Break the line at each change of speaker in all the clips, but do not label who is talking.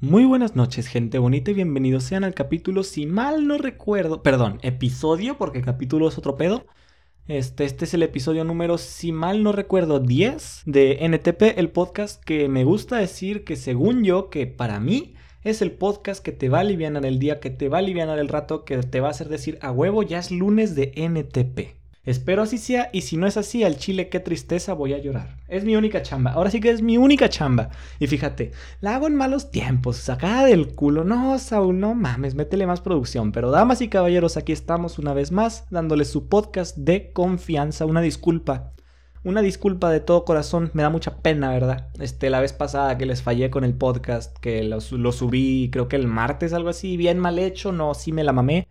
Muy buenas noches, gente bonita, y bienvenidos sean al capítulo, si mal no recuerdo, perdón, episodio, porque capítulo es otro pedo. Este, este es el episodio número, si mal no recuerdo, 10 de NTP, el podcast que me gusta decir que según yo, que para mí es el podcast que te va a aliviar el día, que te va a aliviar el rato, que te va a hacer decir a huevo, ya es lunes de NTP. Espero así sea y si no es así, al chile qué tristeza voy a llorar. Es mi única chamba. Ahora sí que es mi única chamba. Y fíjate, la hago en malos tiempos, sacada del culo. No, Saúl, no mames, métele más producción. Pero damas y caballeros, aquí estamos una vez más dándoles su podcast de confianza. Una disculpa. Una disculpa de todo corazón, me da mucha pena, ¿verdad? Este, la vez pasada que les fallé con el podcast, que lo, lo subí creo que el martes, algo así, bien mal hecho, no, sí me la mamé.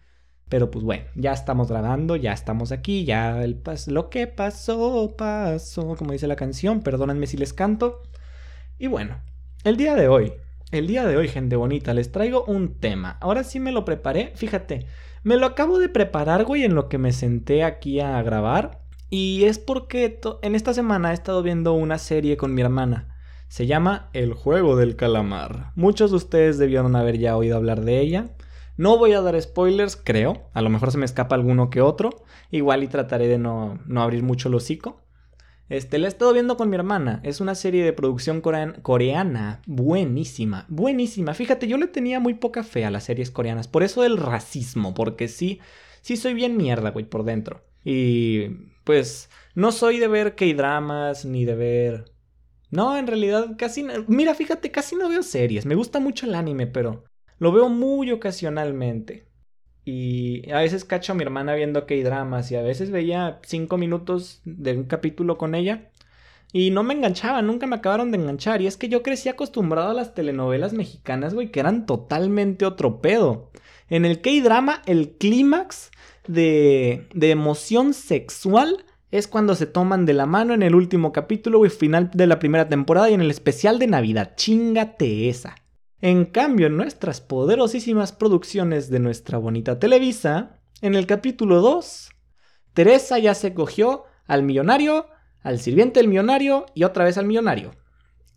Pero pues bueno, ya estamos grabando, ya estamos aquí, ya el lo que pasó, pasó, como dice la canción, perdónenme si les canto. Y bueno, el día de hoy, el día de hoy, gente bonita, les traigo un tema. Ahora sí me lo preparé, fíjate, me lo acabo de preparar, güey, en lo que me senté aquí a grabar. Y es porque en esta semana he estado viendo una serie con mi hermana. Se llama El juego del calamar. Muchos de ustedes debieron haber ya oído hablar de ella. No voy a dar spoilers, creo. A lo mejor se me escapa alguno que otro. Igual y trataré de no, no abrir mucho el hocico. Este, la he estado viendo con mi hermana. Es una serie de producción coreana. Buenísima, buenísima. Fíjate, yo le tenía muy poca fe a las series coreanas. Por eso del racismo. Porque sí, sí soy bien mierda, güey, por dentro. Y pues no soy de ver K-dramas ni de ver... No, en realidad casi... Mira, fíjate, casi no veo series. Me gusta mucho el anime, pero lo veo muy ocasionalmente. Y a veces cacho a mi hermana viendo K-dramas y a veces veía cinco minutos de un capítulo con ella. Y no me enganchaba, nunca me acabaron de enganchar. Y es que yo crecí acostumbrado a las telenovelas mexicanas, güey, que eran totalmente otro pedo. En el K-drama, el clímax de, de emoción sexual es cuando se toman de la mano en el último capítulo, güey, final de la primera temporada y en el especial de Navidad. Chingate esa. En cambio, en nuestras poderosísimas producciones de nuestra bonita Televisa, en el capítulo 2, Teresa ya se cogió al millonario, al sirviente del millonario y otra vez al millonario.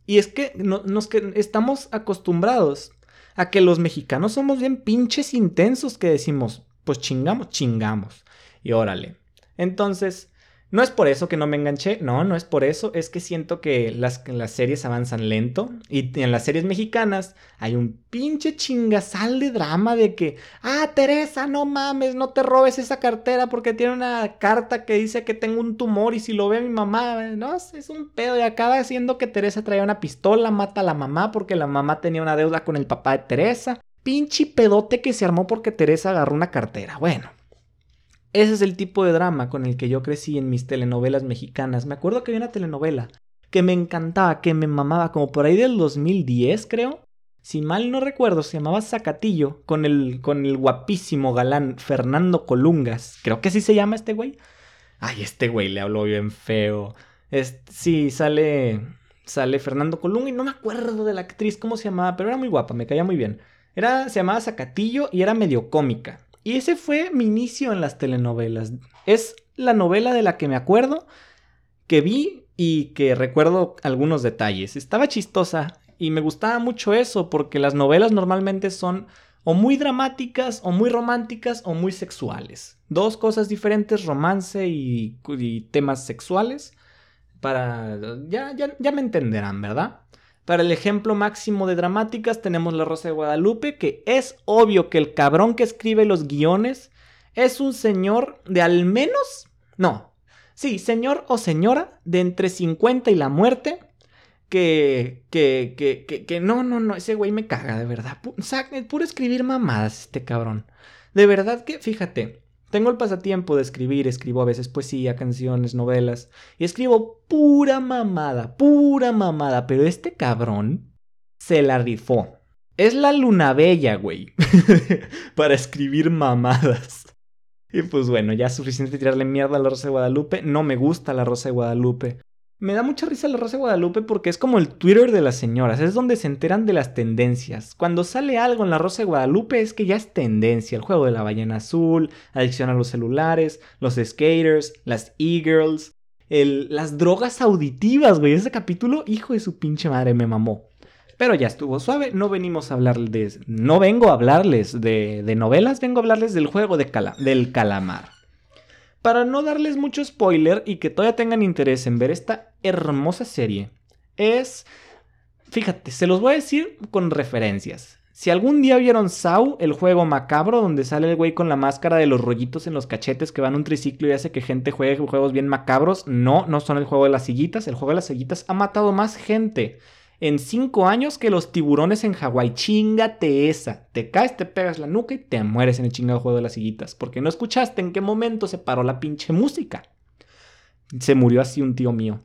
Y es que, nos, que estamos acostumbrados a que los mexicanos somos bien pinches intensos que decimos, pues chingamos, chingamos. Y órale. Entonces, no es por eso que no me enganché, no, no es por eso, es que siento que las, las, series avanzan lento y en las series mexicanas hay un pinche chingasal de drama de que, ah, Teresa, no mames, no te robes esa cartera porque tiene una carta que dice que tengo un tumor y si lo ve mi mamá, no, es un pedo y acaba haciendo que Teresa traía una pistola, mata a la mamá porque la mamá tenía una deuda con el papá de Teresa. Pinche pedote que se armó porque Teresa agarró una cartera. Bueno, ese es el tipo de drama con el que yo crecí en mis telenovelas mexicanas. Me acuerdo que había una telenovela que me encantaba, que me mamaba, como por ahí del 2010, creo. Si mal no recuerdo, se llamaba Zacatillo, con el, con el guapísimo galán Fernando Colungas. Creo que así se llama este güey. Ay, este güey le habló bien feo. sí, sale, sale Fernando Colunga y no me acuerdo de la actriz cómo se llamaba, pero era muy guapa, me caía muy bien. Era, se llamaba Zacatillo y era medio cómica. Y ese fue mi inicio en las telenovelas. Es la novela de la que me acuerdo, que vi y que recuerdo algunos detalles. Estaba chistosa y me gustaba mucho eso porque las novelas normalmente son o muy dramáticas o muy románticas o muy sexuales. Dos cosas diferentes, romance y, temas sexuales. Para... Ya, ya, ya me entenderán, ¿verdad? Para el ejemplo máximo de dramáticas tenemos La Rosa de Guadalupe, que es obvio que el cabrón que escribe los guiones es un señor de al menos... No, sí, señor o señora de entre 50 y la muerte. Que, que, que, que, que no, no, no, ese güey me caga, de verdad. Puro escribir mamadas, este cabrón. De verdad que, fíjate, tengo el pasatiempo de escribir, escribo a veces poesía, canciones, novelas, y escribo pura mamada, pura mamada, pero este cabrón se la rifó. Es la luna bella, güey, para escribir mamadas. Y pues bueno, ya es suficiente tirarle mierda a la Rosa de Guadalupe. No me gusta la Rosa de Guadalupe. Me da mucha risa la Rosa de Guadalupe porque es como el Twitter de las señoras, es donde se enteran de las tendencias. Cuando sale algo en la Rosa de Guadalupe es que ya es tendencia, el juego de la ballena azul, adicción a los celulares, los skaters, las e-girls, las drogas auditivas, güey. Ese capítulo, hijo de su pinche madre, me mamó. Pero ya estuvo suave, no venimos a hablarles, no vengo a hablarles de, de novelas, vengo a hablarles del juego de del calamar. Para no darles mucho spoiler y que todavía tengan interés en ver esta hermosa serie, es, fíjate, se los voy a decir con referencias. Si algún día vieron Saw, el juego macabro donde sale el güey con la máscara de los rollitos en los cachetes que van un triciclo y hace que gente juegue juegos bien macabros, no, no son el juego de las siguitas. El juego de las siguitas ha matado más gente en cinco años que los tiburones en Hawái. Chingate esa. Te caes, te pegas la nuca y te mueres en el chingado juego de las siguitas. Porque no escuchaste en qué momento se paró la pinche música. Se murió así un tío mío.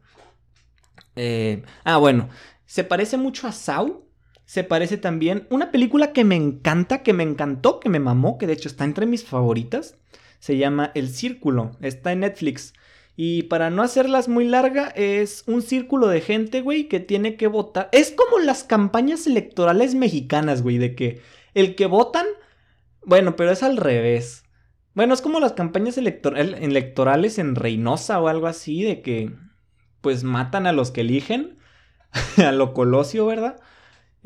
Eh, ah, bueno. Se parece mucho a Saw se parece también una película que me encanta, que me encantó, que me mamó, que de hecho está entre mis favoritas. Se llama El Círculo, está en Netflix. Y para no hacerlas muy larga, es un círculo de gente, güey, que tiene que votar. Es como las campañas electorales mexicanas, güey, de que el que votan, bueno, pero es al revés. Bueno, es como las campañas electorales en Reynosa o algo así, de que pues matan a los que eligen, a lo colosio, ¿verdad?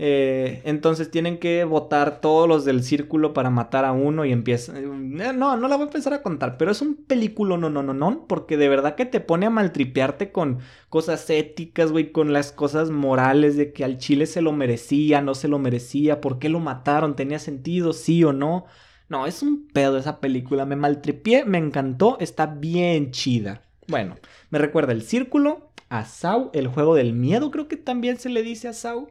Eh, entonces tienen que votar todos los del círculo para matar a uno y empieza... Eh, no, no la voy a empezar a contar, pero es un película no, no, no, no, porque de verdad que te pone a maltripearte con cosas éticas, güey, con las cosas morales de que al Chile se lo merecía, no se lo merecía, por qué lo mataron, tenía sentido, sí o no. No, es un pedo esa película, me maltripié, me encantó, está bien chida. Bueno, me recuerda el círculo, a el juego del miedo creo que también se le dice a Sau.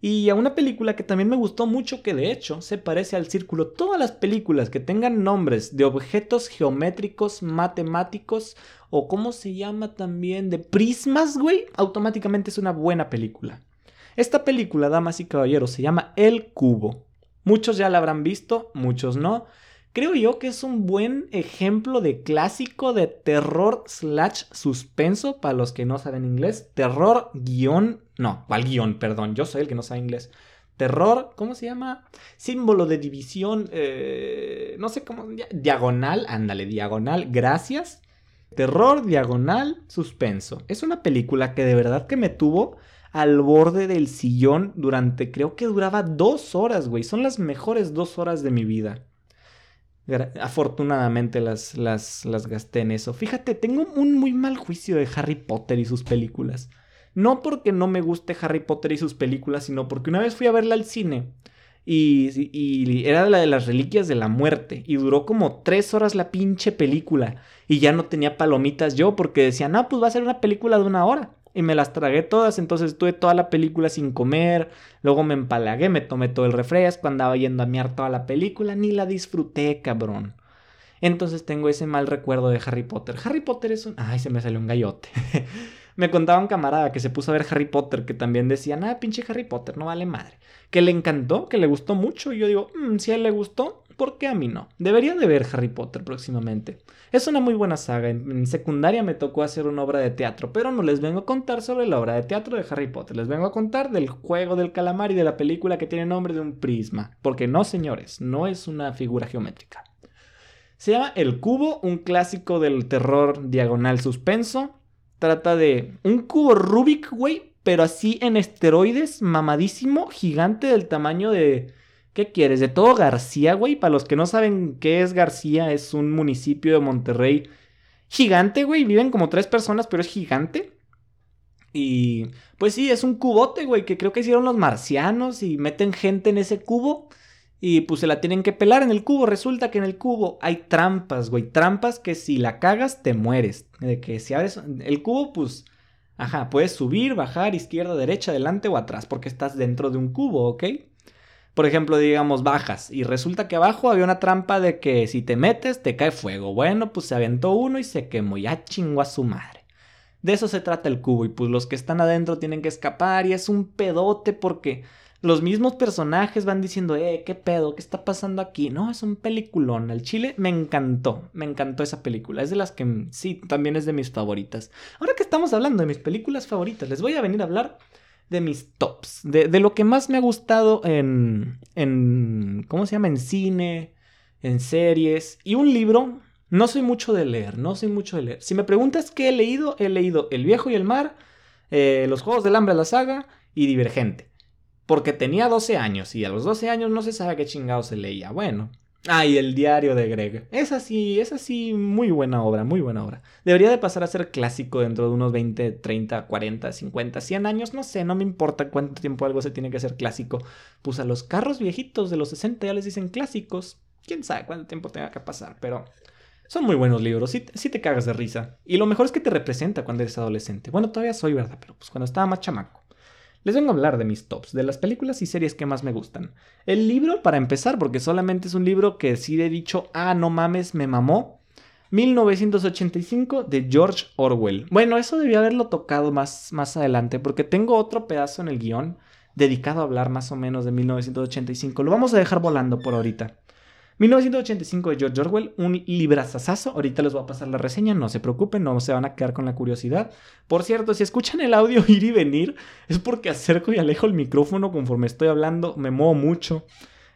Y a una película que también me gustó mucho, que de hecho se parece al círculo. Todas las películas que tengan nombres de objetos geométricos, matemáticos o como se llama también de prismas, güey, automáticamente es una buena película. Esta película, damas y caballeros, se llama El Cubo. Muchos ya la habrán visto, muchos no creo yo que es un buen ejemplo de clásico de terror slash suspenso para los que no saben inglés. Terror guion, no, ¿cuál guion? Perdón, yo soy el que no sabe inglés. Terror, ¿cómo se llama? Símbolo de división, eh, no sé cómo, diagonal, ándale, diagonal, gracias. Terror, diagonal, suspenso. Es una película que de verdad que me tuvo al borde del sillón durante, creo que duraba dos horas, güey. Son las mejores dos horas de mi vida. Afortunadamente las, las, las gasté en eso. Fíjate, tengo un muy mal juicio de Harry Potter y sus películas. No porque no me guste Harry Potter y sus películas, sino porque una vez fui a verla al cine. Y, y, era la de las reliquias de la muerte. Y duró como tres horas la pinche película. Y ya no tenía palomitas yo porque decía, no, pues va a ser una película de una hora y me las tragué todas, entonces estuve toda la película sin comer, luego me empalagué, me tomé todo el refresco, andaba yendo a miar toda la película, ni la disfruté, cabrón. Entonces tengo ese mal recuerdo de Harry Potter. Harry Potter es un... Ay, se me salió un gallote. me contaba un camarada que se puso a ver Harry Potter, que también decía, ah, pinche Harry Potter, no vale madre. Que le encantó, que le gustó mucho, y yo digo, mm, si a él le gustó, ¿por qué a mí no? Debería de ver Harry Potter próximamente. Es una muy buena saga. En, secundaria me tocó hacer una obra de teatro, pero no les vengo a contar sobre la obra de teatro de Harry Potter. Les vengo a contar del juego del calamar y de la película que tiene nombre de un prisma. Porque no, señores, no es una figura geométrica. Se llama El Cubo, un clásico del terror diagonal suspenso. Trata de un cubo Rubik, güey, pero así en esteroides, mamadísimo, gigante del tamaño de ¿Qué quieres? De todo García, güey. Para los que no saben qué es García, es un municipio de Monterrey gigante, güey. Viven como tres personas, pero es gigante. Y pues sí, es un cubote, güey, que creo que hicieron los marcianos y meten gente en ese cubo. Y pues se la tienen que pelar en el cubo. Resulta que en el cubo hay trampas, güey. Trampas que si la cagas te mueres. De que si abres el cubo, pues... Ajá, puedes subir, bajar, izquierda, derecha, adelante o atrás. Porque estás dentro de un cubo, ¿ok? Por ejemplo, digamos, bajas y resulta que abajo había una trampa de que si te metes te cae fuego. Bueno, pues se aventó uno y se quemó, ya chingó a su madre. De eso se trata el cubo y pues los que están adentro tienen que escapar y es un pedote porque los mismos personajes van diciendo, eh, qué pedo, qué está pasando aquí. No, es un peliculón. El chile me encantó, me encantó esa película. Es de las que sí, también es de mis favoritas. Ahora que estamos hablando de mis películas favoritas, les voy a venir a hablar de mis tops, de, lo que más me ha gustado en, en, ¿cómo se llama? En cine, en series y un libro. No soy mucho de leer, no soy mucho de leer. Si me preguntas qué he leído, he leído El viejo y el mar, eh, Los Juegos del Hambre, la saga y Divergente. Porque tenía 12 años y a los 12 años no se sabe qué chingado se leía. Bueno. Ah, y el diario de Greg. Es así, es así, muy buena obra, muy buena obra. Debería de pasar a ser clásico dentro de unos 20, 30, 40, 50, 100 años, no sé, no me importa cuánto tiempo algo se tiene que hacer clásico. Pues a los carros viejitos de los 60 ya les dicen clásicos. Quién sabe cuánto tiempo tenga que pasar, pero son muy buenos libros, sí, sí, te cagas de risa. Y lo mejor es que te representa cuando eres adolescente. Bueno, todavía soy, ¿verdad? Pero pues cuando estaba más chamaco. Les vengo a hablar de mis tops, de las películas y series que más me gustan. El libro, para empezar, porque solamente es un libro que sí he dicho, ah, no mames, me mamó. 1985 de George Orwell. Bueno, eso debía haberlo tocado más, más adelante, porque tengo otro pedazo en el guion dedicado a hablar más o menos de 1985. Lo vamos a dejar volando por ahorita. 1985 de George Orwell, un librazazazo. Ahorita les voy a pasar la reseña, no se preocupen, no se van a quedar con la curiosidad. Por cierto, si escuchan el audio ir y venir, es porque acerco y alejo el micrófono conforme estoy hablando, me muevo mucho.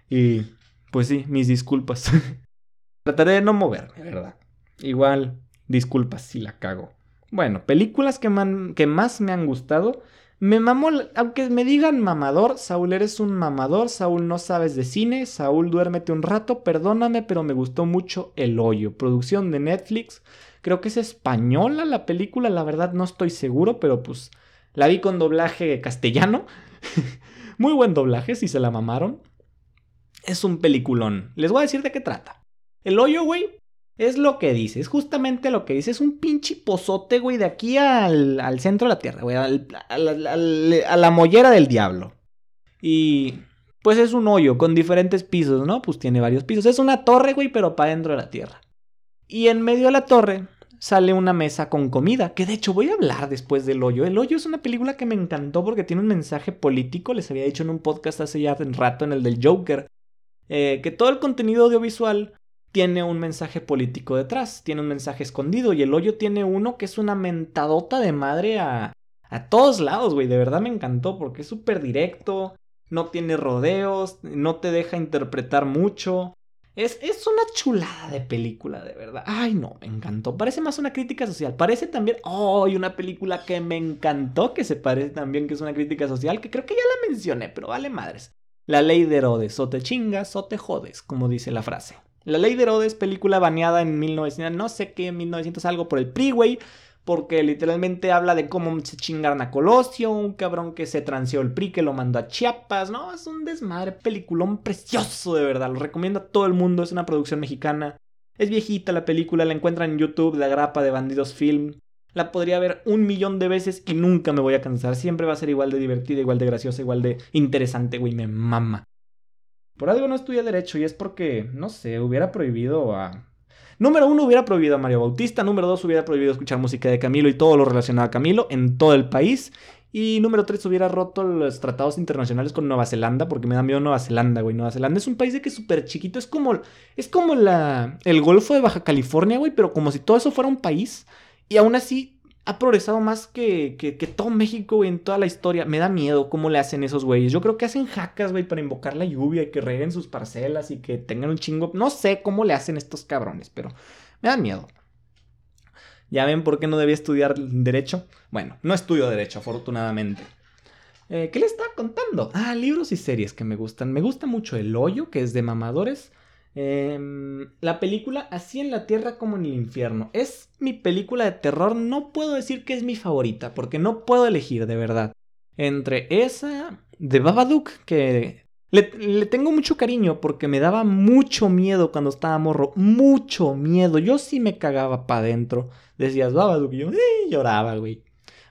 Y pues sí, mis disculpas. Trataré de no moverme, ¿verdad? Igual, disculpas si la cago. Bueno, películas que, que más me han gustado. Me mamó, aunque me digan mamador, Saúl eres un mamador, Saúl no sabes de cine, Saúl duérmete un rato, perdóname, pero me gustó mucho El Hoyo, producción de Netflix, creo que es española la película, la verdad no estoy seguro, pero pues la vi con doblaje castellano, muy buen doblaje si se la mamaron, es un peliculón, les voy a decir de qué trata. El Hoyo, güey, es lo que dice, es justamente lo que dice. Es un pinche pozote, güey, de aquí al, centro de la tierra, güey, a la mollera del diablo. Y pues es un hoyo con diferentes pisos, ¿no? Pues tiene varios pisos. Es una torre, güey, pero para dentro de la tierra. Y en medio de la torre sale una mesa con comida, que de hecho voy a hablar después del hoyo. El hoyo es una película que me encantó porque tiene un mensaje político, les había dicho en un podcast hace ya un rato, en el del Joker, eh, que todo el contenido audiovisual tiene un mensaje político detrás, tiene un mensaje escondido y el hoyo tiene uno que es una mentadota de madre a, a todos lados, güey. De verdad me encantó porque es súper directo, no tiene rodeos, no te deja interpretar mucho. Es, es, una chulada de película, de verdad. Ay, no, me encantó. Parece más una crítica social. Parece también. Oh, y una película que me encantó, que se parece también que es una crítica social, que creo que ya la mencioné, pero vale madres. La ley de Herodes. O te chingas o te jodes, como dice la frase. La Ley de Herodes, película baneada en 1900, no sé qué, 1900 algo por el Freeway, porque literalmente habla de cómo se chingaron a Colosio, un cabrón que se transeó el PRI, que lo mandó a Chiapas, no, es un desmadre, peliculón precioso de verdad, lo recomiendo a todo el mundo, es una producción mexicana, es viejita la película, la encuentran en YouTube, la grapa de Bandidos Film, la podría ver un millón de veces y nunca me voy a cansar, siempre va a ser igual de divertida, igual de graciosa, igual de interesante, güey, me mama. Por algo no estudia Derecho y es porque, no sé, hubiera prohibido a... Número uno, hubiera prohibido a Mario Bautista. Número dos, hubiera prohibido escuchar música de Camilo y todo lo relacionado a Camilo en todo el país. Y número tres, hubiera roto los tratados internacionales con Nueva Zelanda, porque me da miedo Nueva Zelanda, güey. Nueva Zelanda es un país de que es súper chiquito. Es como, es como la, el Golfo de Baja California, güey, pero como si todo eso fuera un país. Y aún así ha progresado más que, que, todo México, en toda la historia. Me da miedo cómo le hacen esos güeyes. Yo creo que hacen jacas, güey, para invocar la lluvia y que reguen sus parcelas y que tengan un chingo. No sé cómo le hacen estos cabrones, pero me dan miedo. ¿Ya ven por qué no debía estudiar Derecho? Bueno, no estudio Derecho, afortunadamente. Eh, ¿Qué le estaba contando? Ah, libros y series que me gustan. Me gusta mucho El Hoyo, que es de mamadores. Em, la película Así en la Tierra como en el Infierno. Es mi película de terror. No puedo decir que es mi favorita, porque no puedo elegir de verdad. Entre esa de Babadook, que le, le, tengo mucho cariño porque me daba mucho miedo cuando estaba morro. Mucho miedo. Yo sí me cagaba para adentro. Decías Babadook y yo lloraba, güey.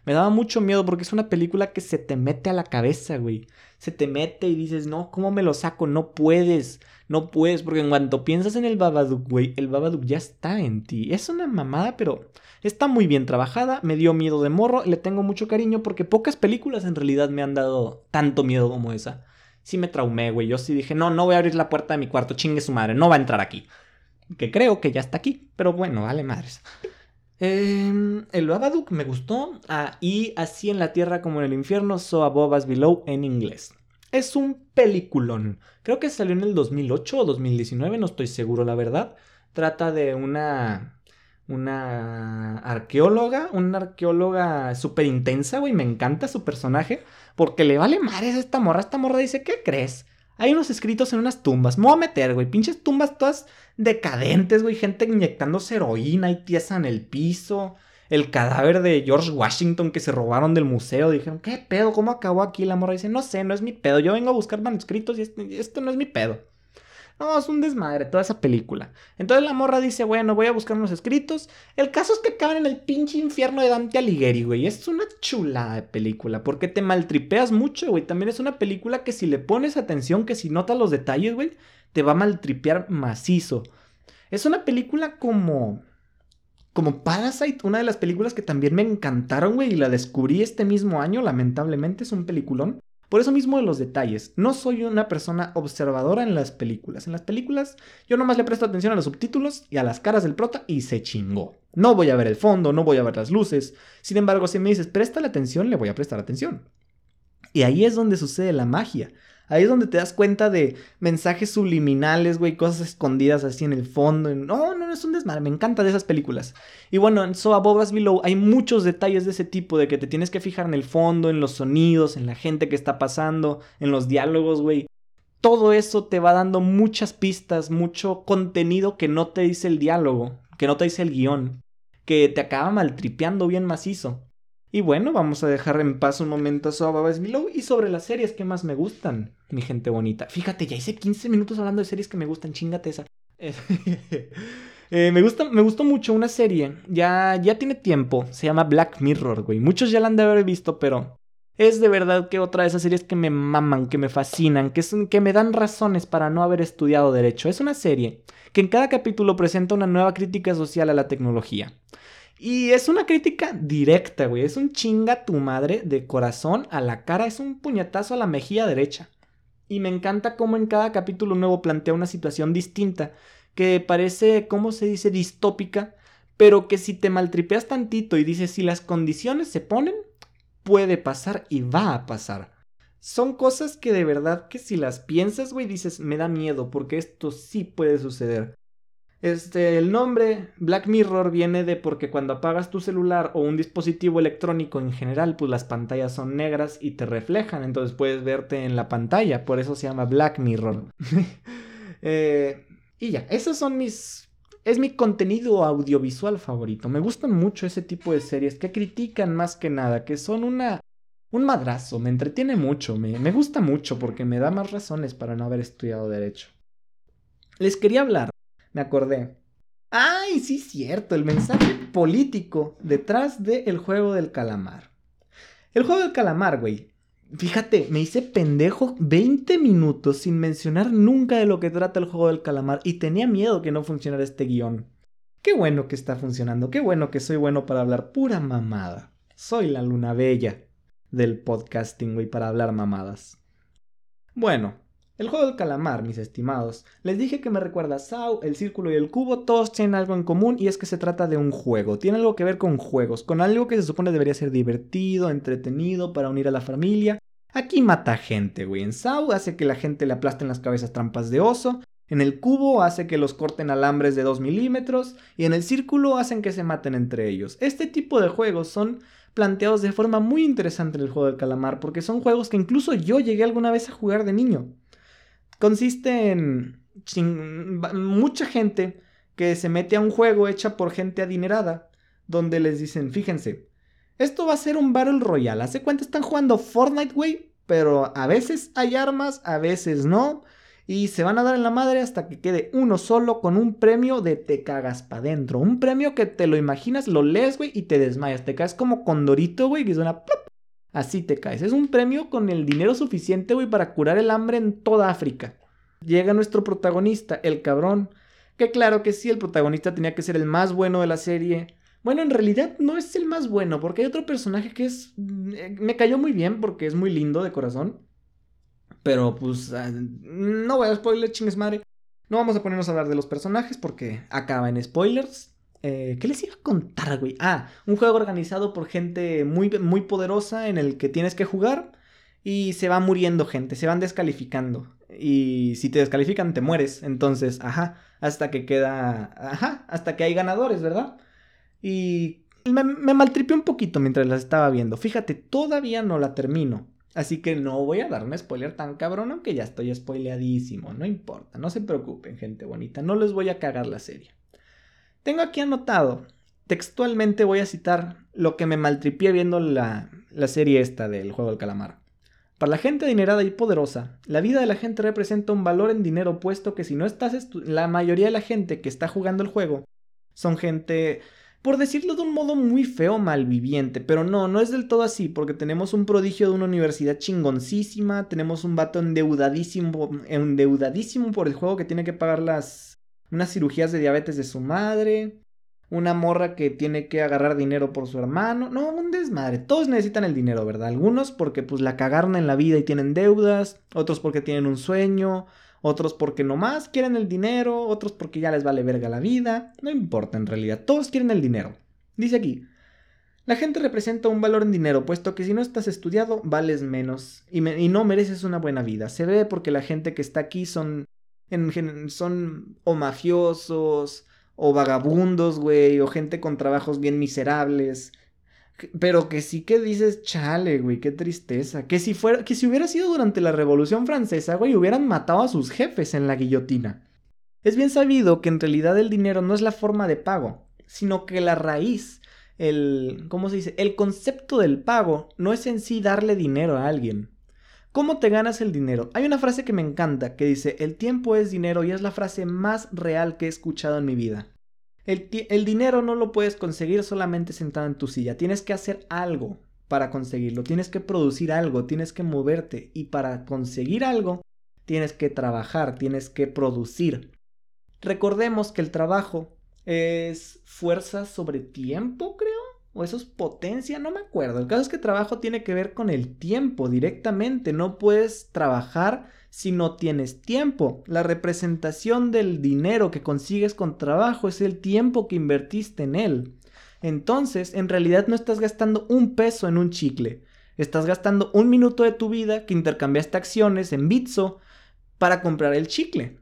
Me daba mucho miedo porque es una película que se te mete a la cabeza, güey. Se te mete y dices, no, ¿cómo me lo saco? No puedes. No puedes, porque en cuanto piensas en el Babadook, güey, el Babadook ya está en ti. Es una mamada, pero está muy bien trabajada. Me dio miedo de morro, le tengo mucho cariño porque pocas películas en realidad me han dado tanto miedo como esa. Sí me traumé, güey. Yo sí dije, no, no voy a abrir la puerta de mi cuarto, chingue su madre, no va a entrar aquí. Que creo que ya está aquí, pero bueno, vale madres. Em, el Babadook me gustó. Y así en la tierra como en el infierno, So Above As Below en inglés. Es un peliculón. Creo que salió en el 2008 o 2019, no estoy seguro la verdad. Trata de una una arqueóloga, una arqueóloga súper intensa, güey. Me encanta su personaje porque le vale madres a esta morra. Esta morra dice, ¿qué crees? Hay unos escritos en unas tumbas. Me voy a meter, güey. Pinches tumbas todas decadentes, güey. Gente inyectándose heroína y tiesa en el piso. El cadáver de George Washington que se robaron del museo. Dijeron, ¿qué pedo? ¿Cómo acabó aquí? La morra dice, no sé, no es mi pedo. Yo vengo a buscar manuscritos y este, esto no es mi pedo. No, es un desmadre toda esa película. Entonces la morra dice, bueno, voy a buscar unos escritos. El caso es que acaban en el pinche infierno de Dante Alighieri, güey. Es una chulada de película, porque te maltripeas mucho, güey. También es una película que si le pones atención, que si notas los detalles, güey, te va a maltripear macizo. Es una película como... Como Parasite, una de las películas que también me encantaron, güey, y la descubrí este mismo año, lamentablemente, es un peliculón. Por eso mismo de los detalles. No soy una persona observadora en las películas. En las películas yo nomás le presto atención a los subtítulos y a las caras del prota y se chingó. No voy a ver el fondo, no voy a ver las luces. Sin embargo, si me dices, presta la atención, le voy a prestar atención. Y ahí es donde sucede la magia. Ahí es donde te das cuenta de mensajes subliminales, güey, cosas escondidas así en el fondo. No, no, no es un desmadre, me encanta de esas películas. Y bueno, en So Above Below hay muchos detalles de ese tipo, de que te tienes que fijar en el fondo, en los sonidos, en la gente que está pasando, en los diálogos, güey. Todo eso te va dando muchas pistas, mucho contenido que no te dice el diálogo, que no te dice el guion, que te acaba maltripeando bien macizo. Y bueno, vamos a dejar en paz un momento a So Below y sobre las series que más me gustan, mi gente bonita. Fíjate, ya hice 15 minutos hablando de series que me gustan, chingate esa. Eh, me, gusta, me gustó mucho una serie, ya, ya tiene tiempo, se llama Black Mirror, güey. Muchos ya la han de haber visto, pero es de verdad que otra de esas series que me maman, que me fascinan, que, son, que me dan razones para no haber estudiado derecho. Es una serie que en cada capítulo presenta una nueva crítica social a la tecnología. Y es una crítica directa, güey. Es un chinga tu madre de corazón a la cara. Es un puñetazo a la mejilla derecha. Y me encanta cómo en cada capítulo nuevo plantea una situación distinta. Que parece, ¿cómo se dice? Distópica. Pero que si te maltripeas tantito y dices si las condiciones se ponen, puede pasar y va a pasar. Son cosas que de verdad que si las piensas, güey, dices, me da miedo porque esto sí puede suceder. Este, el nombre Black Mirror viene de porque cuando apagas tu celular o un dispositivo electrónico en general, pues las pantallas son negras y te reflejan, entonces puedes verte en la pantalla, por eso se llama Black Mirror. Eh, y ya, esos son mis... Es mi contenido audiovisual favorito. Me gustan mucho ese tipo de series que critican más que nada, que son una... Un madrazo, me entretiene mucho, me, me gusta mucho porque me da más razones para no haber estudiado derecho. Les quería hablar me acordé. ¡Ay, sí, cierto! El mensaje político detrás del juego del calamar. El juego del calamar, güey. Fíjate, me hice pendejo 20 minutos sin mencionar nunca de lo que trata el juego del calamar y tenía miedo que no funcionara este guion. Qué bueno que está funcionando, qué bueno que soy bueno para hablar pura mamada. Soy la luna bella del podcasting, güey, para hablar mamadas. Bueno, el juego del calamar, mis estimados. Les dije que me recuerda a Sao, el círculo y el cubo, todos tienen algo en común y es que se trata de un juego. Tiene algo que ver con juegos, con algo que se supone debería ser divertido, entretenido, para unir a la familia. Aquí mata gente, güey. En Sao hace que la gente le aplasten las cabezas trampas de oso. En el cubo hace que los corten alambres de 2 milímetros. Y en el círculo hacen que se maten entre ellos. Este tipo de juegos son planteados de forma muy interesante en el juego del calamar, porque son juegos que incluso yo llegué alguna vez a jugar de niño consiste en mucha gente que se mete a un juego hecha por gente adinerada, donde les dicen, fíjense, esto va a ser un Battle Royale. Hace cuenta están jugando Fortnite, güey, pero a veces hay armas, a veces no. Y se van a dar en la madre hasta que quede uno solo con un premio de te cagas pa' dentro. Un premio que te lo imaginas, lo lees, güey, y te desmayas. Te caes como condorito, güey, que suena plop, Así te caes. Es un premio con el dinero suficiente, güey, para curar el hambre en toda África. Llega nuestro protagonista, el cabrón. Que claro que sí, el protagonista tenía que ser el más bueno de la serie. Bueno, en realidad no es el más bueno, porque hay otro personaje que es... Eh, me cayó muy bien porque es muy lindo de corazón. Pero pues... Ah, no voy a spoiler, chingues madre. No vamos a ponernos a hablar de los personajes porque acaba en spoilers. Eh, ¿Qué les iba a contar, güey? Ah, un juego organizado por gente muy, muy poderosa en el que tienes que jugar y se va muriendo gente, se van descalificando. Y si te descalifican, te mueres. Entonces, ajá, hasta que queda, ajá, hasta que hay ganadores, ¿verdad? Y me, me un poquito mientras la estaba viendo. Fíjate, todavía no la termino. Así que no voy a dar spoiler tan cabrón, aunque ya estoy spoileadísimo. No importa, no se preocupen, gente bonita. No les voy a cagar la serie. Tengo aquí anotado, textualmente voy a citar lo que me maltripié viendo la, la serie esta del juego del calamar. Para la gente adinerada y poderosa, la vida de la gente representa un valor en dinero puesto que si no estás la mayoría de la gente que está jugando el juego son gente por decirlo de un modo muy feo, malviviente, pero no, no es del todo así, porque tenemos un prodigio de una universidad chingoncísima, tenemos un vato endeudadísimo, endeudadísimo por el juego que tiene que pagar las unas cirugías de diabetes de su madre, una morra que tiene que agarrar dinero por su hermano, no, un desmadre, todos necesitan el dinero, ¿verdad? Algunos porque pues la cagaron en la vida y tienen deudas, otros porque tienen un sueño, otros porque nomás quieren el dinero, otros porque ya les vale verga la vida, no importa en realidad, todos quieren el dinero. Dice aquí, la gente representa un valor en dinero, puesto que si no estás estudiado, vales menos y, no mereces una buena vida. Se ve porque la gente que está aquí son, son o mafiosos, o vagabundos, güey, o gente con trabajos bien miserables, pero que sí que dices, chale, güey, qué tristeza. Que si fuera, que si hubiera sido durante la Revolución Francesa, güey, hubieran matado a sus jefes en la guillotina. Es bien sabido que en realidad el dinero no es la forma de pago, sino que la raíz, el, ¿cómo se dice? El concepto del pago no es en sí darle dinero a alguien. ¿Cómo te ganas el dinero? Hay una frase que me encanta que dice, el tiempo es dinero y es la frase más real que he escuchado en mi vida. El, dinero no lo puedes conseguir solamente sentado en tu silla. Tienes que hacer algo para conseguirlo. Tienes que producir algo, tienes que moverte. Y para conseguir algo, tienes que trabajar, tienes que producir. Recordemos que el trabajo es fuerza sobre tiempo, creo. O eso es potencia, no me acuerdo. El caso es que trabajo tiene que ver con el tiempo directamente. No puedes trabajar si no tienes tiempo. La representación del dinero que consigues con trabajo es el tiempo que invertiste en él. Entonces, en realidad no estás gastando un peso en un chicle. Estás gastando un minuto de tu vida que intercambiaste acciones en Bitso para comprar el chicle.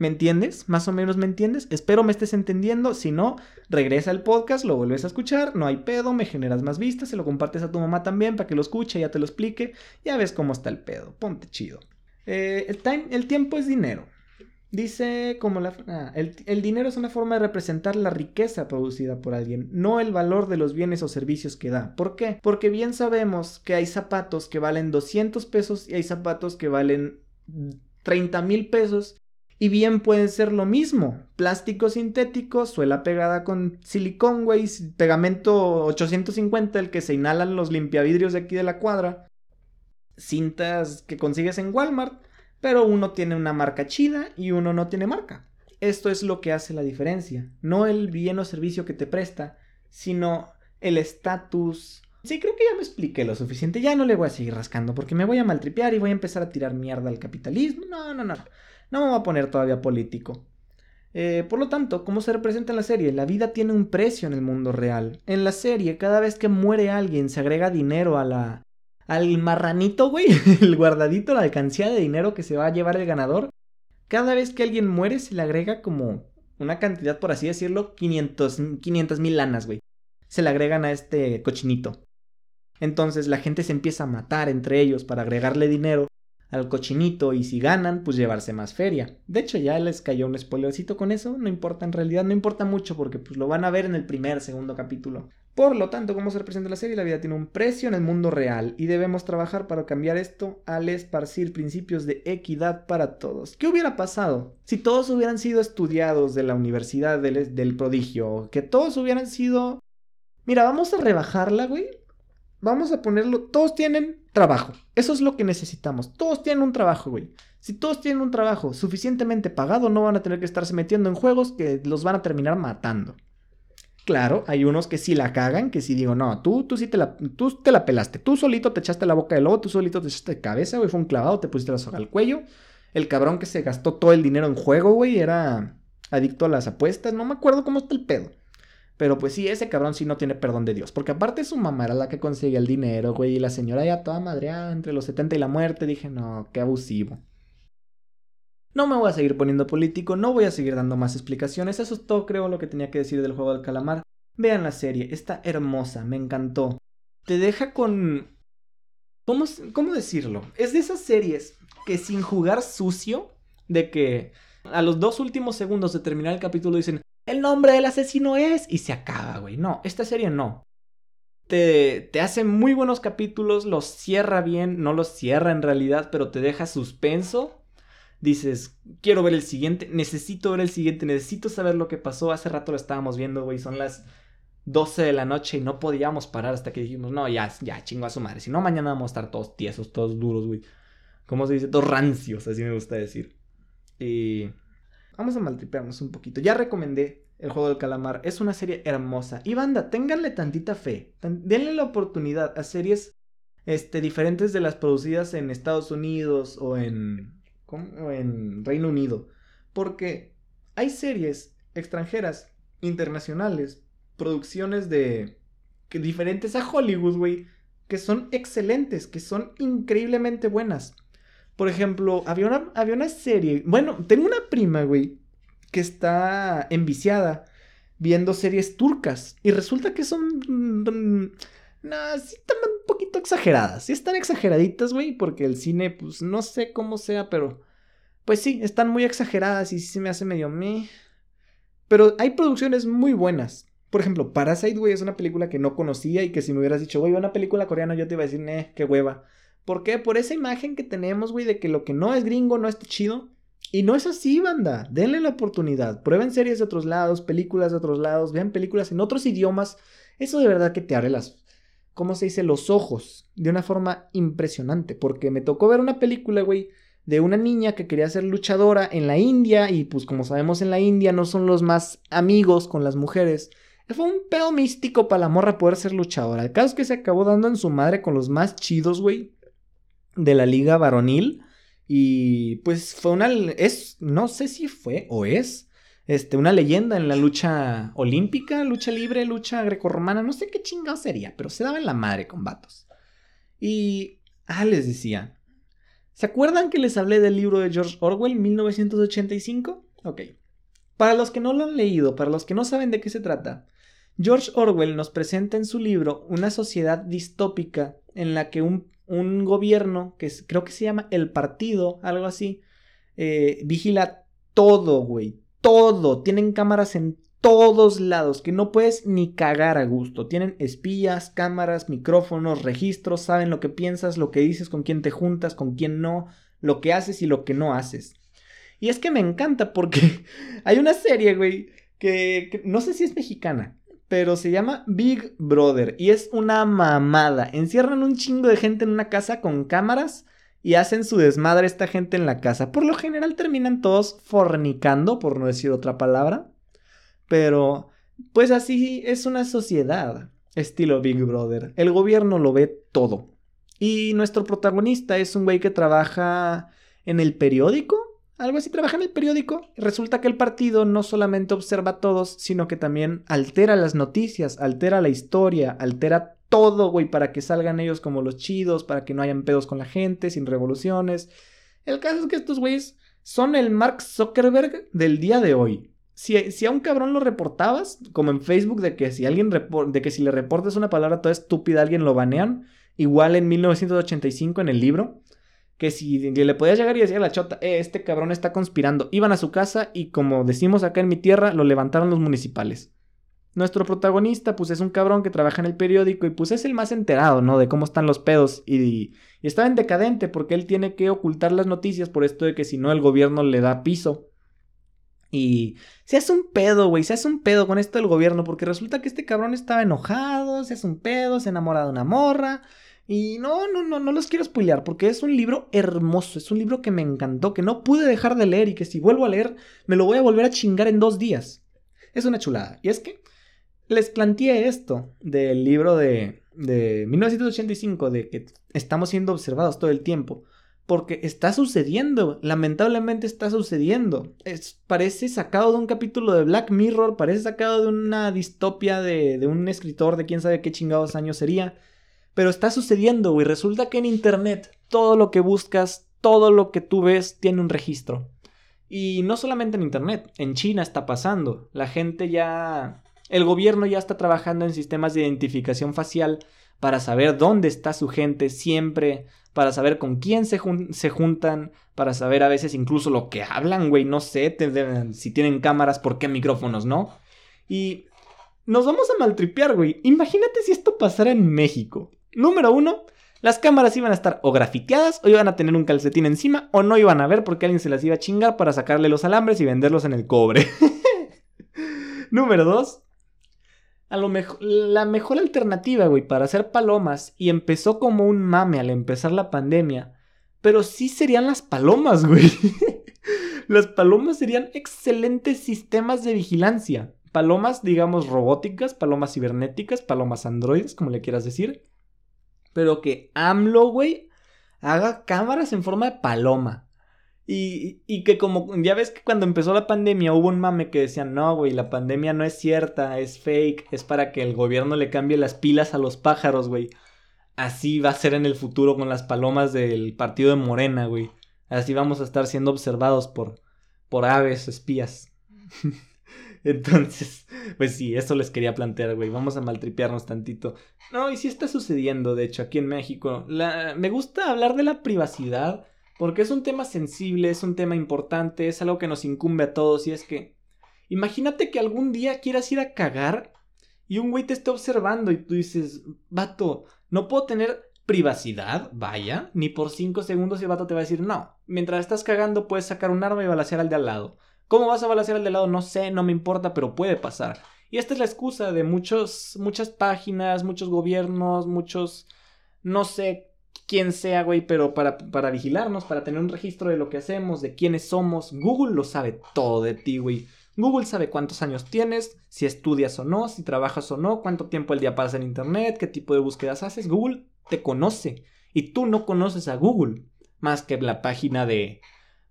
¿Me entiendes? ¿Más o menos me entiendes? Espero me estés entendiendo. Si no, regresa al podcast, lo vuelves a escuchar, no hay pedo, me generas más vistas, se lo compartes a tu mamá también para que lo escuche, ya te lo explique, ya ves cómo está el pedo. Ponte chido. Eh, el, time, el tiempo es dinero. Dice como la... Ah, el, el, dinero es una forma de representar la riqueza producida por alguien, no el valor de los bienes o servicios que da. ¿Por qué? Porque bien sabemos que hay zapatos que valen 200 pesos y hay zapatos que valen 30 mil pesos. Y bien pueden ser lo mismo. Plástico sintético, suela pegada con silicón, güey, pegamento 850, el que se inhalan los limpiavidrios de aquí de la cuadra cintas que consigues en Walmart, pero uno tiene una marca chida y uno no tiene marca. Esto es lo que hace la diferencia, no el bien o servicio que te presta, sino el estatus. Sí, creo que ya me expliqué lo suficiente, ya no le voy a seguir rascando porque me voy a maltripear y voy a empezar a tirar mierda al capitalismo. No, no, no, no me voy a poner todavía político. Eh, por lo tanto, ¿cómo se representa en la serie? La vida tiene un precio en el mundo real. En la serie, cada vez que muere alguien, se agrega dinero a la, al marranito, güey, el guardadito, la alcancía de dinero que se va a llevar el ganador. Cada vez que alguien muere se le agrega como una cantidad, por así decirlo, 500 mil lanas, güey. Se le agregan a este cochinito. Entonces la gente se empieza a matar entre ellos para agregarle dinero al cochinito y si ganan, pues llevarse más feria. De hecho, ya les cayó un spoilercito con eso, no importa, en realidad no importa mucho porque pues lo van a ver en el primer, segundo capítulo. Por lo tanto, como se representa la serie, la vida tiene un precio en el mundo real y debemos trabajar para cambiar esto al esparcir principios de equidad para todos. ¿Qué hubiera pasado si todos hubieran sido estudiados de la Universidad del, del Prodigio? Que todos hubieran sido... Mira, vamos a rebajarla, güey. Vamos a ponerlo... Todos tienen trabajo. Eso es lo que necesitamos. Todos tienen un trabajo, güey. Si todos tienen un trabajo suficientemente pagado, no van a tener que estarse metiendo en juegos que los van a terminar matando. Claro, hay unos que sí la cagan, que sí digo, no, tú, tú sí te la, tú te la pelaste, tú solito te echaste la boca de lobo, tú solito te echaste de cabeza, güey, fue un clavado, te pusiste la soga al cuello. El cabrón que se gastó todo el dinero en juego, güey, era adicto a las apuestas, no me acuerdo cómo está el pedo. Pero pues sí, ese cabrón sí no tiene perdón de Dios. Porque aparte su mamá era la que conseguía el dinero, güey. Y la señora ya toda madreada entre los 70 y la muerte. Dije, no, qué abusivo. No me voy a seguir poniendo político, no voy a seguir dando más explicaciones, eso es todo creo lo que tenía que decir del juego del calamar. Vean la serie, está hermosa, me encantó. Te deja con... ¿Cómo, ¿Cómo decirlo? Es de esas series que sin jugar sucio, de que a los dos últimos segundos de terminar el capítulo dicen, el nombre del asesino es, y se acaba, güey. No, esta serie no. Te, te, hace muy buenos capítulos, los cierra bien, no los cierra en realidad, pero te deja suspenso dices, quiero ver el siguiente, necesito ver el siguiente, necesito saber lo que pasó. Hace rato lo estábamos viendo, güey, son las 12 de la noche y no podíamos parar hasta que dijimos, no, ya, ya, chingo a su madre. Si no, mañana vamos a estar todos tiesos, todos duros, güey. ¿Cómo se dice? Todos rancios, así me gusta decir. Y vamos a maltripearnos un poquito. Ya recomendé el juego del calamar. Es una serie hermosa. Y banda, ténganle tantita fe. Denle la oportunidad a series este, diferentes de las producidas en Estados Unidos o en en Reino Unido. Porque hay series extranjeras, internacionales, producciones de... Diferentes a Hollywood, güey, que son excelentes, que son increíblemente buenas. Por ejemplo, había una, había una serie, bueno, tengo una prima, güey, que está enviciada viendo series turcas y resulta que son... Mm, no, sí están un poquito exageradas. Sí están exageraditas, güey, porque el cine, pues no sé cómo sea, pero. Pues sí, están muy exageradas y sí se me hace medio meh. Pero hay producciones muy buenas. Por ejemplo, Parasite, güey, es una película que no conocía y que si me hubieras dicho, güey, una película coreana, yo te iba a decir, eh, qué hueva. ¿Por qué? Por esa imagen que tenemos, güey, de que lo que no es gringo no está chido. Y no es así, banda. Denle la oportunidad. Prueben series de otros lados, películas de otros lados, vean películas en otros idiomas. Eso de verdad que te abre las, ¿cómo se dice? Los ojos de una forma impresionante. Porque me tocó ver una película, güey, de una niña que quería ser luchadora en la India. Y pues como sabemos en la India no son los más amigos con las mujeres. Fue un pedo místico para la morra poder ser luchadora. El caso es que se acabó dando en su madre con los más chidos, güey, de la liga varonil. Y pues fue una... Es, no sé si fue o es este, una leyenda en la lucha olímpica, lucha libre, lucha grecorromana, no sé qué chingado sería, pero se daba en la madre con vatos. Y, ah, les decía, ¿se acuerdan que les hablé del libro de George Orwell, 1985? Ok. Para los que no lo han leído, para los que no saben de qué se trata, George Orwell nos presenta en su libro una sociedad distópica en la que un, un gobierno, que creo que se llama el partido, algo así, eh, vigila todo, güey, todo. Tienen cámaras en todos lados, que no puedes ni cagar a gusto. Tienen espías, cámaras, micrófonos, registros, saben lo que piensas, lo que dices, con quién te juntas, con quién no, lo que haces y lo que no haces. Y es que me encanta porque hay una serie, güey, que, que, no sé si es mexicana, pero se llama Big Brother y es una mamada. Encierran un chingo de gente en una casa con cámaras y hacen su desmadre esta gente en la casa. Por lo general terminan todos fornicando, por no decir otra palabra. Pero, pues así es una sociedad, estilo Big Brother. El gobierno lo ve todo. Y nuestro protagonista es un güey que trabaja en el periódico. Algo así, trabaja en el periódico. Resulta que el partido no solamente observa a todos, sino que también altera las noticias, altera la historia, altera todo, güey, para que salgan ellos como los chidos, para que no hayan pedos con la gente, sin revoluciones. El caso es que estos güeyes son el Mark Zuckerberg del día de hoy. Si, si, a un cabrón lo reportabas, como en Facebook, de que si alguien de que si le reportas una palabra toda estúpida, alguien lo banean, igual en 1985 en el libro, que si le podías llegar y decir a la chota, eh, este cabrón está conspirando, iban a su casa y como decimos acá en mi tierra, lo levantaron los municipales. Nuestro protagonista, pues es un cabrón que trabaja en el periódico y pues es el más enterado, ¿no? De cómo están los pedos y, y, estaba en decadente porque él tiene que ocultar las noticias por esto de que si no el gobierno le da piso. Y se hace un pedo, güey, se hace un pedo con esto del gobierno porque resulta que este cabrón estaba enojado, se hace un pedo, se enamora de una morra. Y no, no, no, no los quiero spoilear porque es un libro hermoso, es un libro que me encantó, que no pude dejar de leer y que si vuelvo a leer me lo voy a volver a chingar en dos días. Es una chulada. Y es que les planteé esto del libro de, de 1985, de que estamos siendo observados todo el tiempo. Porque está sucediendo, lamentablemente está sucediendo. Es, parece sacado de un capítulo de Black Mirror, parece sacado de una distopia de, de un escritor de quién sabe qué chingados años sería. Pero está sucediendo, güey. Resulta que en Internet todo lo que buscas, todo lo que tú ves tiene un registro. Y no solamente en Internet, en China está pasando. La gente ya El gobierno ya está trabajando en sistemas de identificación facial para saber dónde está su gente siempre, para saber con quién se, se juntan, para saber a veces incluso lo que hablan, güey, no sé, si tienen cámaras, por qué micrófonos, ¿no? Y nos vamos a maltripear, güey. Imagínate si esto pasara en México. Número uno, las cámaras iban a estar o grafiteadas o iban a tener un calcetín encima o no iban a ver porque alguien se las iba a chingar para sacarle los alambres y venderlos en el cobre. Número dos, a lo mejor, la mejor alternativa, güey, para hacer palomas, y empezó como un mame al empezar la pandemia, pero sí serían las palomas, güey. las palomas serían excelentes sistemas de vigilancia. Palomas, digamos, robóticas, palomas cibernéticas, palomas androides, como le quieras decir. Pero que AMLO, güey, haga cámaras en forma de paloma. Y, que como ya ves que cuando empezó la pandemia hubo un mame que decían, no, güey, la pandemia no es cierta, es fake, es para que el gobierno le cambie las pilas a los pájaros, güey. Así va a ser en el futuro con las palomas del partido de Morena, güey. Así vamos a estar siendo observados por, por aves espías. Entonces, pues sí, eso les quería plantear, güey. Vamos a maltripearnos tantito. No, y sí está sucediendo, de hecho, aquí en México. La... Me gusta hablar de la privacidad porque es un tema sensible, es un tema importante, es algo que nos incumbe a todos y es que imagínate que algún día quieras ir a cagar y un güey te esté observando y tú dices, vato, no puedo tener privacidad, vaya, ni por cinco segundos el vato te va a decir, no, mientras estás cagando puedes sacar un arma y balasear al de al lado. ¿Cómo vas a balasear al de lado? No sé, no me importa, pero puede pasar. Y esta es la excusa de muchos, muchas páginas, muchos gobiernos, muchos, no sé, quién sea, güey, pero para, para vigilarnos, para tener un registro de lo que hacemos, de quiénes somos. Google lo sabe todo de ti, güey. Google sabe cuántos años tienes, si estudias o no, si trabajas o no, cuánto tiempo el día pasas en internet, qué tipo de búsquedas haces. Google te conoce y tú no conoces a Google más que la página de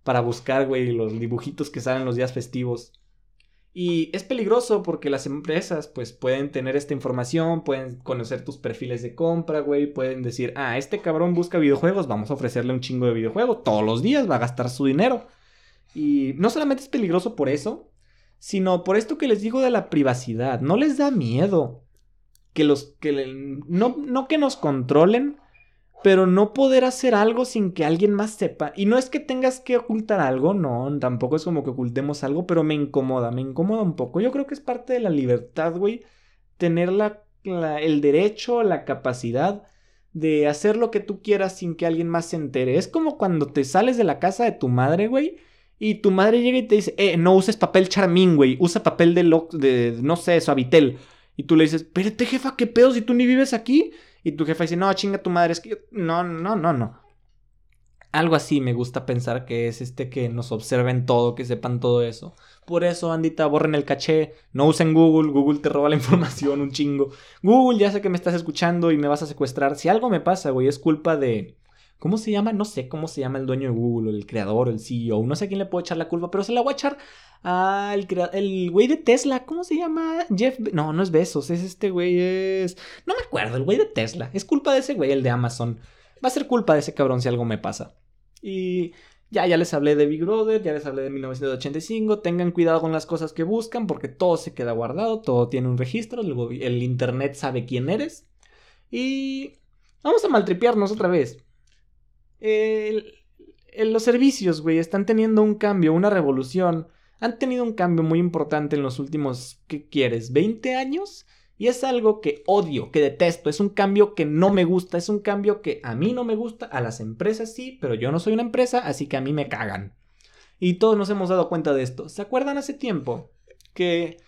para buscar, güey, los dibujitos que salen los días festivos. Y es peligroso porque las empresas pues pueden tener esta información, pueden conocer tus perfiles de compra, güey, pueden decir, ah, este cabrón busca videojuegos, vamos a ofrecerle un chingo de videojuegos, todos los días va a gastar su dinero. Y no solamente es peligroso por eso, sino por esto que les digo de la privacidad, no les da miedo que los que no, no que nos controlen, pero no poder hacer algo sin que alguien más sepa. Y no es que tengas que ocultar algo, no, tampoco es como que ocultemos algo, pero me incomoda, me incomoda un poco. Yo creo que es parte de la libertad, güey, tener la, el derecho, la capacidad de hacer lo que tú quieras sin que alguien más se entere. Es como cuando te sales de la casa de tu madre, güey. Y tu madre llega y te dice, eh, no uses papel charmín, güey. Usa papel de, lo de no sé, suavitel. Y tú le dices, espérate, jefa, ¿qué pedo si tú ni vives aquí? Y tu jefa dice, no, chinga tu madre, es que yo... No, no, no, no. Algo así me gusta pensar que es este que nos observen todo, que sepan todo eso. Por eso, Andita, borren el caché, no usen Google, Google te roba la información un chingo. Google, ya sé que me estás escuchando y me vas a secuestrar. Si algo me pasa, güey, es culpa de... ¿Cómo se llama? No sé cómo se llama el dueño de Google, el creador, el CEO. No sé a quién le puedo echar la culpa, pero se la voy a echar al el güey de Tesla. ¿Cómo se llama? Jeff. No, no es Besos, es este güey. Es. No me acuerdo, el güey de Tesla. Es culpa de ese güey, el de Amazon. Va a ser culpa de ese cabrón si algo me pasa. Y ya, ya les hablé de Big Brother, ya les hablé de 1985. Tengan cuidado con las cosas que buscan porque todo se queda guardado, todo tiene un registro. El, el internet sabe quién eres. Y. Vamos a maltripearnos otra vez los servicios, güey, están teniendo un cambio, una revolución. Han tenido un cambio muy importante en los últimos, ¿qué quieres? ¿20 años? Y es algo que odio, que detesto, es un cambio que no me gusta, es un cambio que a mí no me gusta, a las empresas sí, pero yo no soy una empresa, así que a mí me cagan. Y todos nos hemos dado cuenta de esto. ¿Se acuerdan hace tiempo? Que,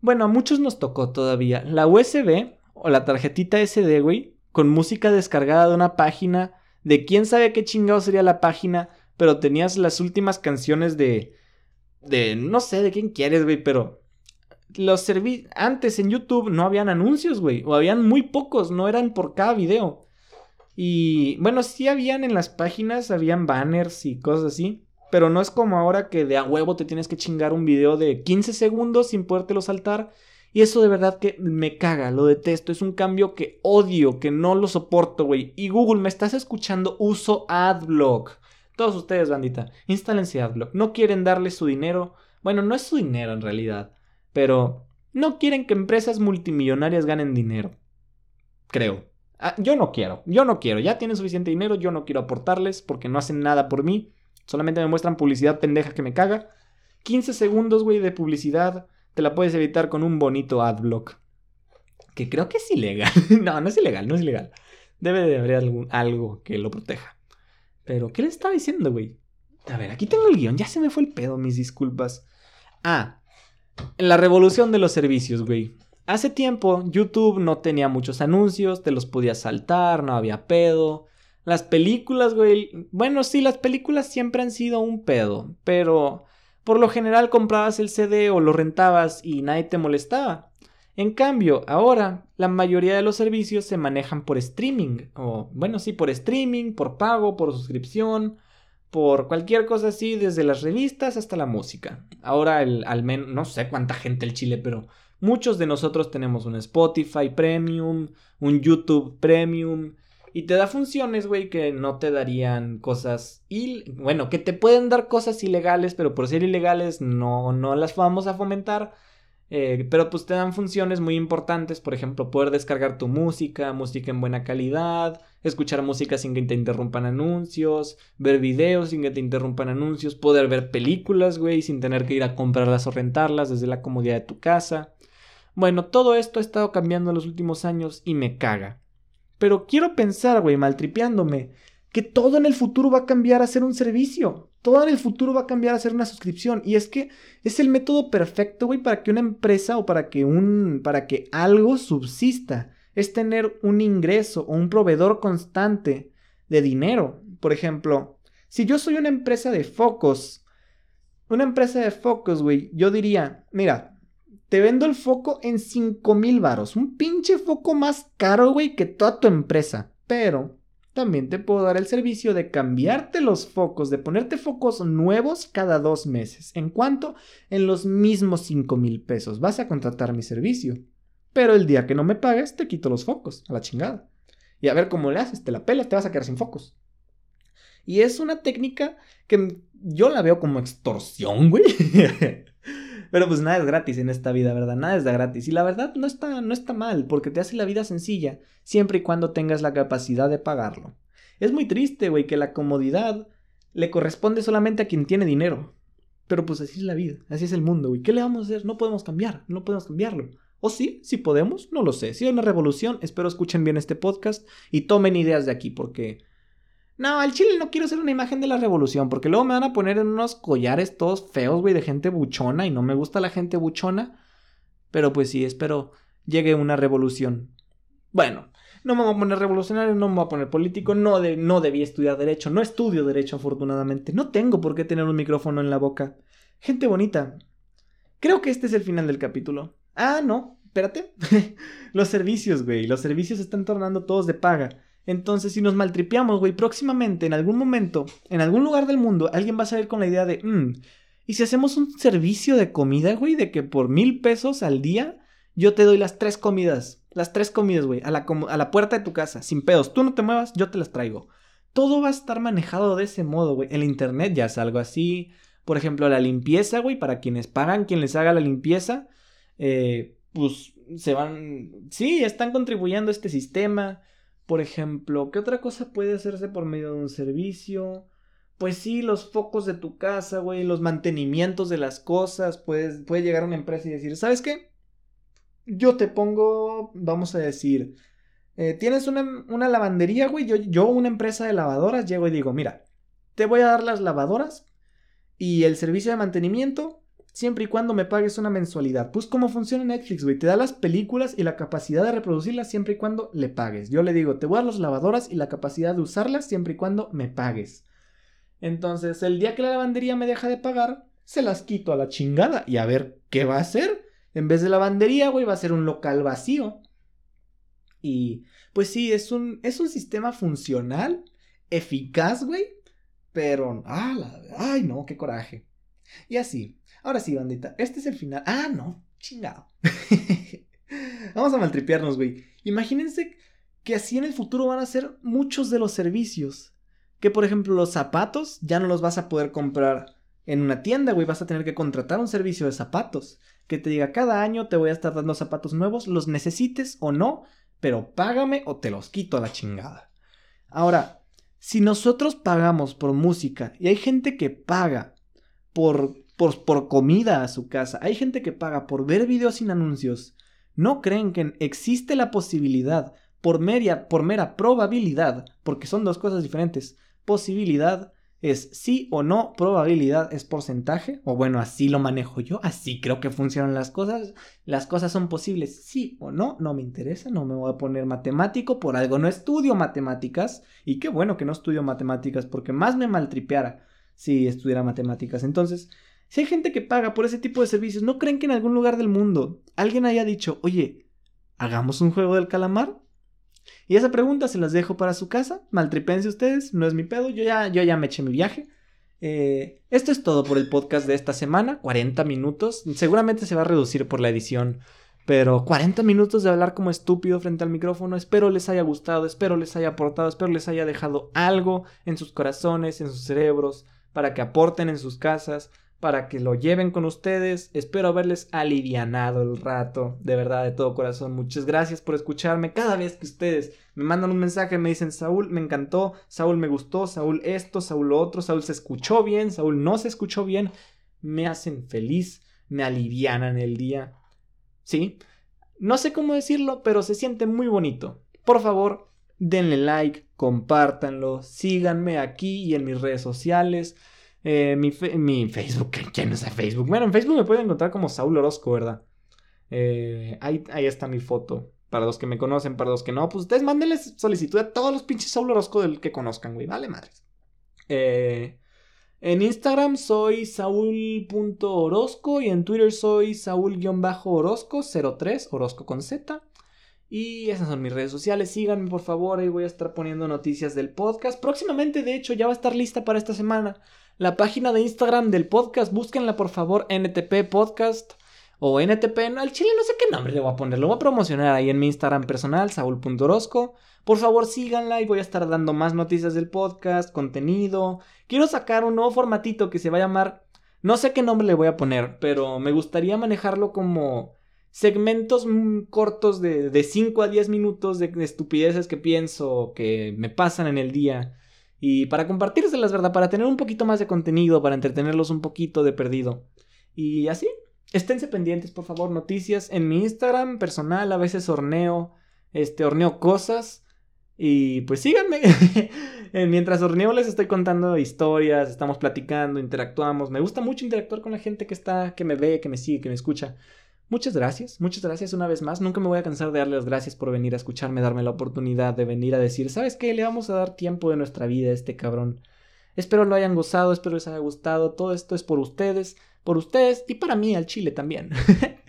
bueno, a muchos nos tocó todavía la USB o la tarjetita SD, güey, con música descargada de una página de quién sabe qué chingado sería la página, pero tenías las últimas canciones de. de. no sé de quién quieres, güey, pero. Los servicios. Antes en YouTube no habían anuncios, güey. O habían muy pocos, no eran por cada video. Y bueno, sí habían en las páginas, habían banners y cosas así. Pero no es como ahora que de a huevo te tienes que chingar un video de 15 segundos sin podértelo saltar. Y eso de verdad que me caga, lo detesto. Es un cambio que odio, que no lo soporto, güey. Y Google, ¿me estás escuchando? Uso AdBlock. Todos ustedes, bandita, instálense AdBlock. No quieren darle su dinero. Bueno, no es su dinero en realidad. Pero no quieren que empresas multimillonarias ganen dinero. Creo. Ah, yo no quiero, yo no quiero. Ya tienen suficiente dinero, yo no quiero aportarles porque no hacen nada por mí. Solamente me muestran publicidad pendeja que me caga. 15 segundos, güey, de publicidad te la puedes evitar con un bonito adblock. Que creo que es ilegal. no, no es ilegal, no es ilegal. Debe de haber algún, algo que lo proteja. Pero, ¿qué le estaba diciendo, güey? A ver, aquí tengo el guion. Ya se me fue el pedo, mis disculpas. Ah, la revolución de los servicios, güey. Hace tiempo YouTube no tenía muchos anuncios, te los podías saltar, no había pedo. Las películas, güey. Bueno, sí, las películas siempre han sido un pedo, pero por lo general comprabas el CD o lo rentabas y nadie te molestaba. En cambio, ahora la mayoría de los servicios se manejan por streaming, o bueno, sí, por streaming, por pago, por suscripción, por cualquier cosa así, desde las revistas hasta la música. Ahora, al menos, no sé cuánta gente el Chile, pero muchos de nosotros tenemos un Spotify Premium, un YouTube Premium, y te da funciones, güey, que no te darían cosas. Y bueno, que te pueden dar cosas ilegales, pero por ser ilegales no, no las vamos a fomentar. Eh, pero pues te dan funciones muy importantes, por ejemplo, poder descargar tu música, música en buena calidad, escuchar música sin que te interrumpan anuncios, ver videos sin que te interrumpan anuncios, poder ver películas, güey, sin tener que ir a comprarlas o rentarlas desde la comodidad de tu casa. Bueno, todo esto ha estado cambiando en los últimos años y me caga. Pero quiero pensar, güey, maltripeándome, que todo en el futuro va a cambiar a ser un servicio. Todo en el futuro va a cambiar a ser una suscripción. Y es que es el método perfecto, güey, para que una empresa o para que un. para que algo subsista. Es tener un ingreso o un proveedor constante de dinero. Por ejemplo, si yo soy una empresa de focos, una empresa de focos, güey, yo diría, mira, te vendo el foco en 5 mil varos. Un pinche foco más caro, güey, que toda tu empresa. Pero también te puedo dar el servicio de cambiarte los focos, de ponerte focos nuevos cada dos meses. ¿En cuánto? En los mismos 5 mil pesos. Vas a contratar mi servicio. Pero el día que no me pagues, te quito los focos, a la chingada. Y a ver cómo le haces, te la pela, te vas a quedar sin focos. Y es una técnica que yo la veo como extorsión, güey. Pero pues nada es gratis en esta vida, ¿verdad? Nada es de gratis. Y la verdad no está, no está mal, porque te hace la vida sencilla, siempre y cuando tengas la capacidad de pagarlo. Es muy triste, güey, que la comodidad le corresponde solamente a quien tiene dinero. Pero pues así es la vida, así es el mundo, güey. ¿Qué le vamos a hacer? No podemos cambiar, no podemos cambiarlo. O sí, si podemos, no lo sé. Si hay una revolución, espero escuchen bien este podcast y tomen ideas de aquí, porque no, al chile no quiero ser una imagen de la revolución, porque luego me van a poner en unos collares todos feos, güey, de gente buchona, y no me gusta la gente buchona. Pero pues sí, espero llegue una revolución. Bueno, no me voy a poner revolucionario, no me voy a poner político, no, de, no debí estudiar derecho, no estudio derecho afortunadamente, no tengo por qué tener un micrófono en la boca. Gente bonita, creo que este es el final del capítulo. Ah, no, espérate. los servicios, güey, los servicios se están tornando todos de paga. Entonces, si nos maltripeamos, güey, próximamente, en algún momento, en algún lugar del mundo, alguien va a salir con la idea de, mm, ¿y si hacemos un servicio de comida, güey? De que por mil pesos al día, yo te doy las tres comidas, las tres comidas, güey, a la, a la puerta de tu casa, sin pedos. Tú no te muevas, yo te las traigo. Todo va a estar manejado de ese modo, güey. El internet ya es algo así. Por ejemplo, la limpieza, güey, para quienes pagan, quien les haga la limpieza, eh, pues se van, sí, están contribuyendo a este sistema. Por ejemplo, ¿qué otra cosa puede hacerse por medio de un servicio? Pues sí, los focos de tu casa, güey, los mantenimientos de las cosas. Puedes, puede llegar una empresa y decir, ¿sabes qué? Yo te pongo, vamos a decir, eh, tienes una, una, lavandería, güey. Yo, yo, una empresa de lavadoras, llego y digo, mira, te voy a dar las lavadoras y el servicio de mantenimiento siempre y cuando me pagues una mensualidad. Pues como funciona Netflix, güey. Te da las películas y la capacidad de reproducirlas siempre y cuando le pagues. Yo le digo, te voy a dar las lavadoras y la capacidad de usarlas siempre y cuando me pagues. Entonces, el día que la lavandería me deja de pagar, se las quito a la chingada. Y a ver, ¿qué va a hacer? En vez de lavandería, güey, va a ser un local vacío. Y pues sí, es un, es un sistema funcional, eficaz, güey. Pero, ah, ay, no, qué coraje. Y así, Ahora sí, bandita, este es el final. Ah, no, chingado. Vamos a maltripearnos, güey. Imagínense que así en el futuro van a ser muchos de los servicios. Que por ejemplo los zapatos ya no los vas a poder comprar En una tienda, güey, vas a tener que contratar un servicio de zapatos. Que te diga, cada año te voy a estar dando zapatos nuevos, los necesites o no, pero págame o te los quito a la chingada. Ahora, si nosotros pagamos por música y hay gente que paga por, por, comida a su casa, hay gente que paga por ver videos sin anuncios, ¿no creen que existe la posibilidad, por, por mera probabilidad, porque son dos cosas diferentes, posibilidad es sí o no, probabilidad es porcentaje, o bueno, así lo manejo yo, así creo que funcionan las cosas, las cosas son posibles sí o no, no me interesa, no me voy a poner matemático, por algo no estudio matemáticas, y qué bueno que no estudio matemáticas, porque más me maltripeara si estudiara matemáticas. Entonces, si hay gente que paga por ese tipo de servicios, ¿no creen que en algún lugar del mundo alguien haya dicho, oye, hagamos un juego del calamar? Y esa pregunta se las dejo para su casa. Maltripense ustedes, no es mi pedo. Yo ya, yo ya me eché mi viaje. Eh, esto es todo por el podcast de esta semana. 40 minutos. Seguramente se va a reducir por la edición. Pero 40 minutos de hablar como estúpido frente al micrófono. Espero les haya gustado, espero les haya aportado, espero les haya dejado algo en sus corazones, en sus cerebros, para que aporten en sus casas, para que lo lleven con ustedes. Espero haberles alivianado el rato, de verdad, de todo corazón. Muchas gracias por escucharme. Cada vez que ustedes me mandan un mensaje, me dicen, Saúl, me encantó, Saúl me gustó, Saúl esto, Saúl lo otro, Saúl se escuchó bien, Saúl no se escuchó bien, me hacen feliz, me alivianan el día. ¿Sí? No sé cómo decirlo, pero se siente muy bonito. Por favor, denle like, compártanlo, síganme aquí y en mis redes sociales. Eh, mi, mi, Facebook, ¿quién es Facebook? Bueno, en Facebook me pueden encontrar como Saúl Orozco, ¿verdad? Eh, ahí, ahí está mi foto. Para los que me conocen, para los que no, pues ustedes mándenles solicitud a todos los pinches Saúl Orozco del que conozcan, güey. Vale, madres. Eh, en Instagram soy saúl.orozco y en Twitter soy saúl-orozco03, Orozco con Z. Y esas son mis redes sociales. Síganme, por favor. Ahí voy a estar poniendo noticias del podcast. Próximamente, de hecho, ya va a estar lista para esta semana la página de Instagram del podcast. Búsquenla, por favor, NTP Podcast o NTP. al chile no sé qué nombre le voy a poner. Lo voy a promocionar ahí en mi Instagram personal, saúl.orozco. Por favor, síganla y voy a estar dando más noticias del podcast, contenido. Quiero sacar un nuevo formatito que se va a llamar. No sé qué nombre le voy a poner, pero me gustaría manejarlo como segmentos cortos de, de 5 a 10 minutos de estupideces que pienso que me pasan en el día y para compartírselas, ¿verdad? Para tener un poquito más de contenido, para entretenerlos un poquito de perdido. Y así, esténse pendientes, por favor, noticias en mi Instagram personal, a veces horneo, este, horneo cosas. Y pues síganme. Mientras horneo les estoy contando historias, estamos platicando, interactuamos. Me gusta mucho interactuar con la gente que está, que me ve, que me sigue, que me escucha. Muchas gracias, muchas gracias una vez más. Nunca me voy a cansar de darle las gracias por venir a escucharme, darme la oportunidad de venir a decir, ¿sabes qué? Le vamos a dar tiempo de nuestra vida a este cabrón. Espero lo hayan gozado, espero les haya gustado. Todo esto es por ustedes, por ustedes y para mí al chile también.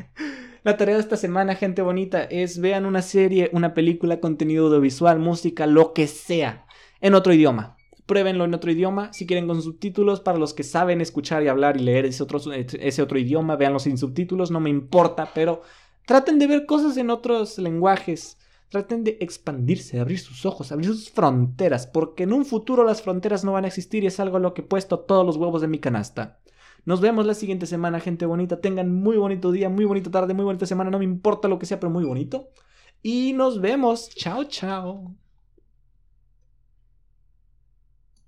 la tarea de esta semana, gente bonita, es vean una serie, una película, contenido audiovisual, música, lo que sea, en otro idioma pruébenlo en otro idioma. Si quieren con subtítulos, para los que saben escuchar y hablar y leer ese otro, ese otro idioma, véanlo sin subtítulos, no me importa, pero traten de ver cosas en otros lenguajes. Traten de expandirse, abrir sus ojos, abrir sus fronteras, porque en un futuro las fronteras no van a existir y es algo a lo que he puesto todos los huevos de mi canasta. Nos vemos la siguiente semana, gente bonita. Tengan muy bonito día, muy bonita tarde, muy bonita semana. No me importa lo que sea, pero muy bonito. Y nos vemos. Chao, chao.